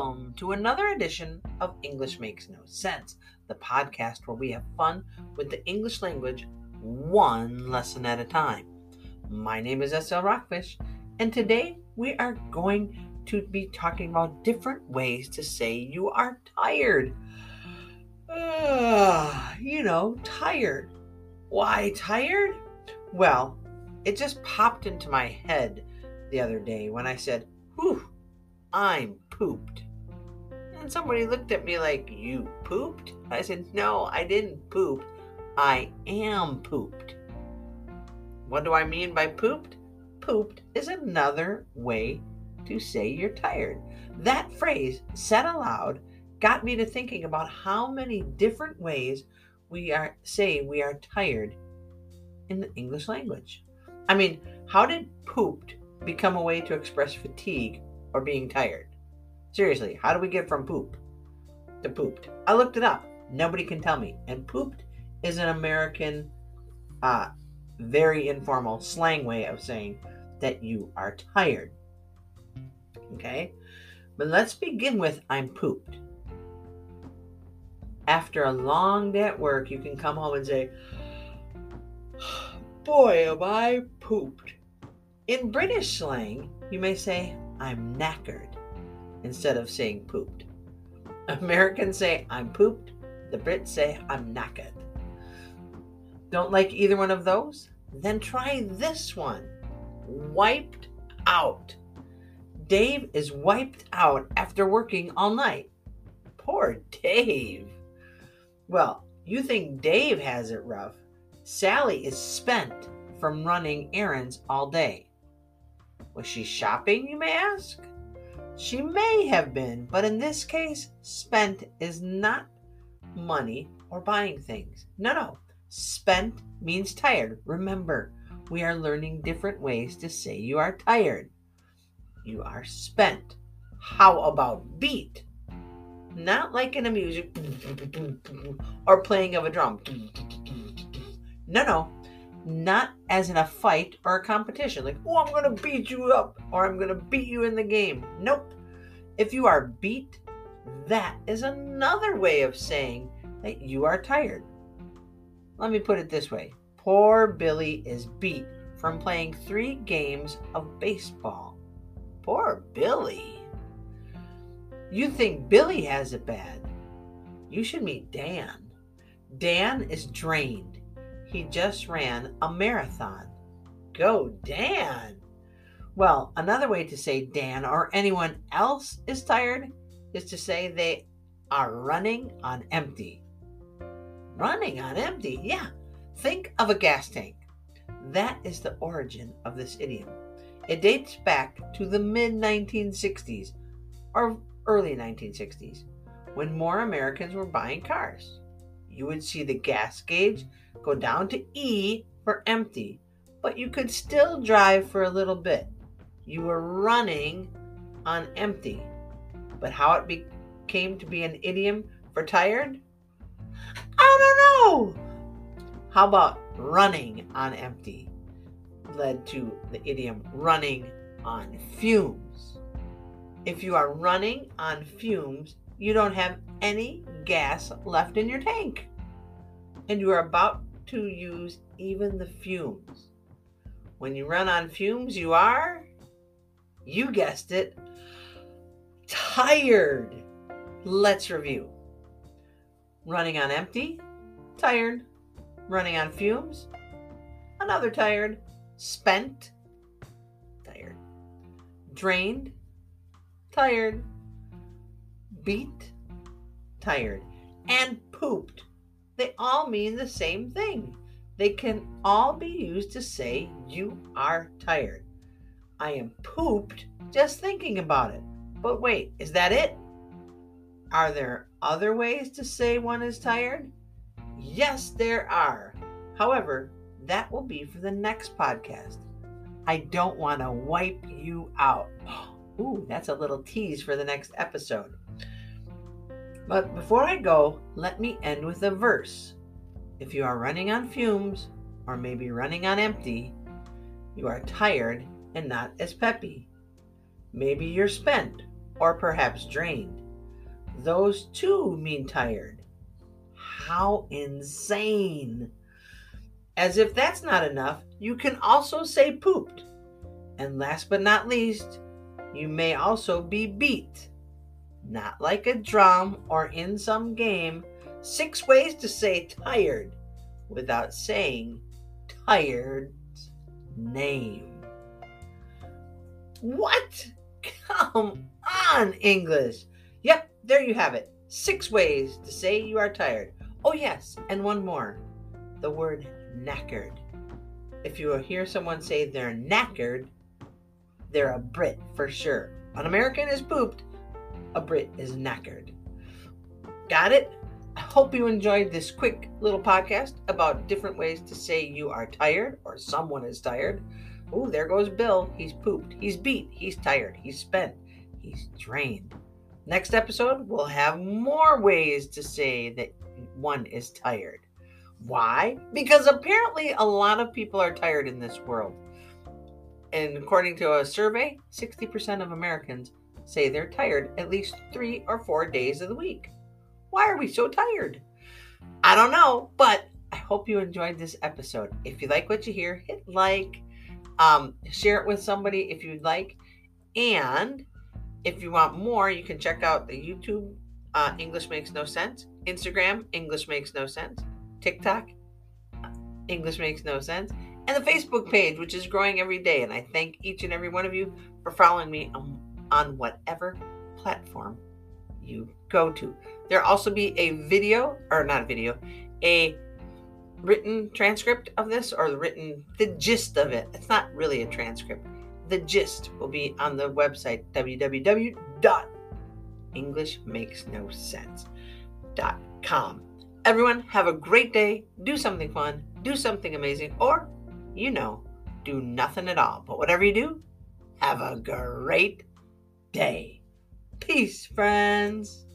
Welcome to another edition of English Makes No Sense, the podcast where we have fun with the English language one lesson at a time. My name is SL Rockfish, and today we are going to be talking about different ways to say you are tired. Uh, you know, tired. Why tired? Well, it just popped into my head the other day when I said, Whew, I'm pooped. And somebody looked at me like, You pooped? I said, No, I didn't poop. I am pooped. What do I mean by pooped? Pooped is another way to say you're tired. That phrase, said aloud, got me to thinking about how many different ways we are say we are tired in the English language. I mean, how did pooped become a way to express fatigue or being tired? Seriously, how do we get from poop to pooped? I looked it up. Nobody can tell me. And pooped is an American, uh, very informal slang way of saying that you are tired. Okay? But let's begin with I'm pooped. After a long day at work, you can come home and say, Boy, am I pooped. In British slang, you may say, I'm knackered, instead of saying pooped. Americans say, I'm pooped. The Brits say, I'm knackered. Don't like either one of those? Then try this one wiped out. Dave is wiped out after working all night. Poor Dave. Well, you think Dave has it rough. Sally is spent from running errands all day. Was she shopping, you may ask? She may have been, but in this case, spent is not money or buying things. No, no. Spent means tired. Remember, we are learning different ways to say you are tired. You are spent. How about beat? Not like in a music or playing of a drum. No, no not as in a fight or a competition, like, oh, I'm going to beat you up or I'm going to beat you in the game. Nope. If you are beat, that is another way of saying that you are tired. Let me put it this way Poor Billy is beat from playing three games of baseball. Poor Billy. You think Billy has it bad. You should meet Dan. Dan is drained he just ran a marathon. Go, Dan! Well, another way to say Dan or anyone else is tired is to say they are running on empty. Running on empty, yeah. Think of a gas tank. That is the origin of this idiom. It dates back to the mid 1960s or early 1960s when more Americans were buying cars. You would see the gas gauge go down to E for empty, but you could still drive for a little bit. You were running on empty. But how it became to be an idiom for tired? I don't know. How about running on empty led to the idiom running on fumes? If you are running on fumes, you don't have any gas left in your tank. And you are about to use even the fumes. When you run on fumes, you are, you guessed it, tired. Let's review. Running on empty, tired. Running on fumes, another tired. Spent, tired. Drained, tired. Beat, tired. And pooped they all mean the same thing. They can all be used to say you are tired. I am pooped just thinking about it. But wait, is that it? Are there other ways to say one is tired? Yes, there are. However, that will be for the next podcast. I don't want to wipe you out. Oh, Ooh, that's a little tease for the next episode. But before I go, let me end with a verse. If you are running on fumes, or maybe running on empty, you are tired and not as peppy. Maybe you're spent, or perhaps drained. Those too mean tired. How insane! As if that's not enough, you can also say pooped. And last but not least, you may also be beat. Not like a drum or in some game. Six ways to say tired without saying tired's name. What? Come on, English. Yep, there you have it. Six ways to say you are tired. Oh, yes, and one more the word knackered. If you hear someone say they're knackered, they're a Brit for sure. An American is pooped, a Brit is knackered. Got it? I hope you enjoyed this quick little podcast about different ways to say you are tired or someone is tired. Oh, there goes Bill. He's pooped. He's beat. He's tired. He's spent. He's drained. Next episode, we'll have more ways to say that one is tired. Why? Because apparently a lot of people are tired in this world. And according to a survey, 60% of Americans say they're tired at least three or four days of the week. Why are we so tired? I don't know, but I hope you enjoyed this episode. If you like what you hear, hit like, um, share it with somebody if you'd like. And if you want more, you can check out the YouTube uh, English Makes No Sense, Instagram English Makes No Sense, TikTok English Makes No Sense, and the Facebook page, which is growing every day. And I thank each and every one of you for following me on, on whatever platform you go to. There'll also be a video, or not a video, a written transcript of this, or the written, the gist of it. It's not really a transcript. The gist will be on the website www.englishmakesnosense.com. Everyone, have a great day. Do something fun. Do something amazing. Or, you know, do nothing at all. But whatever you do, have a great day. Peace, friends.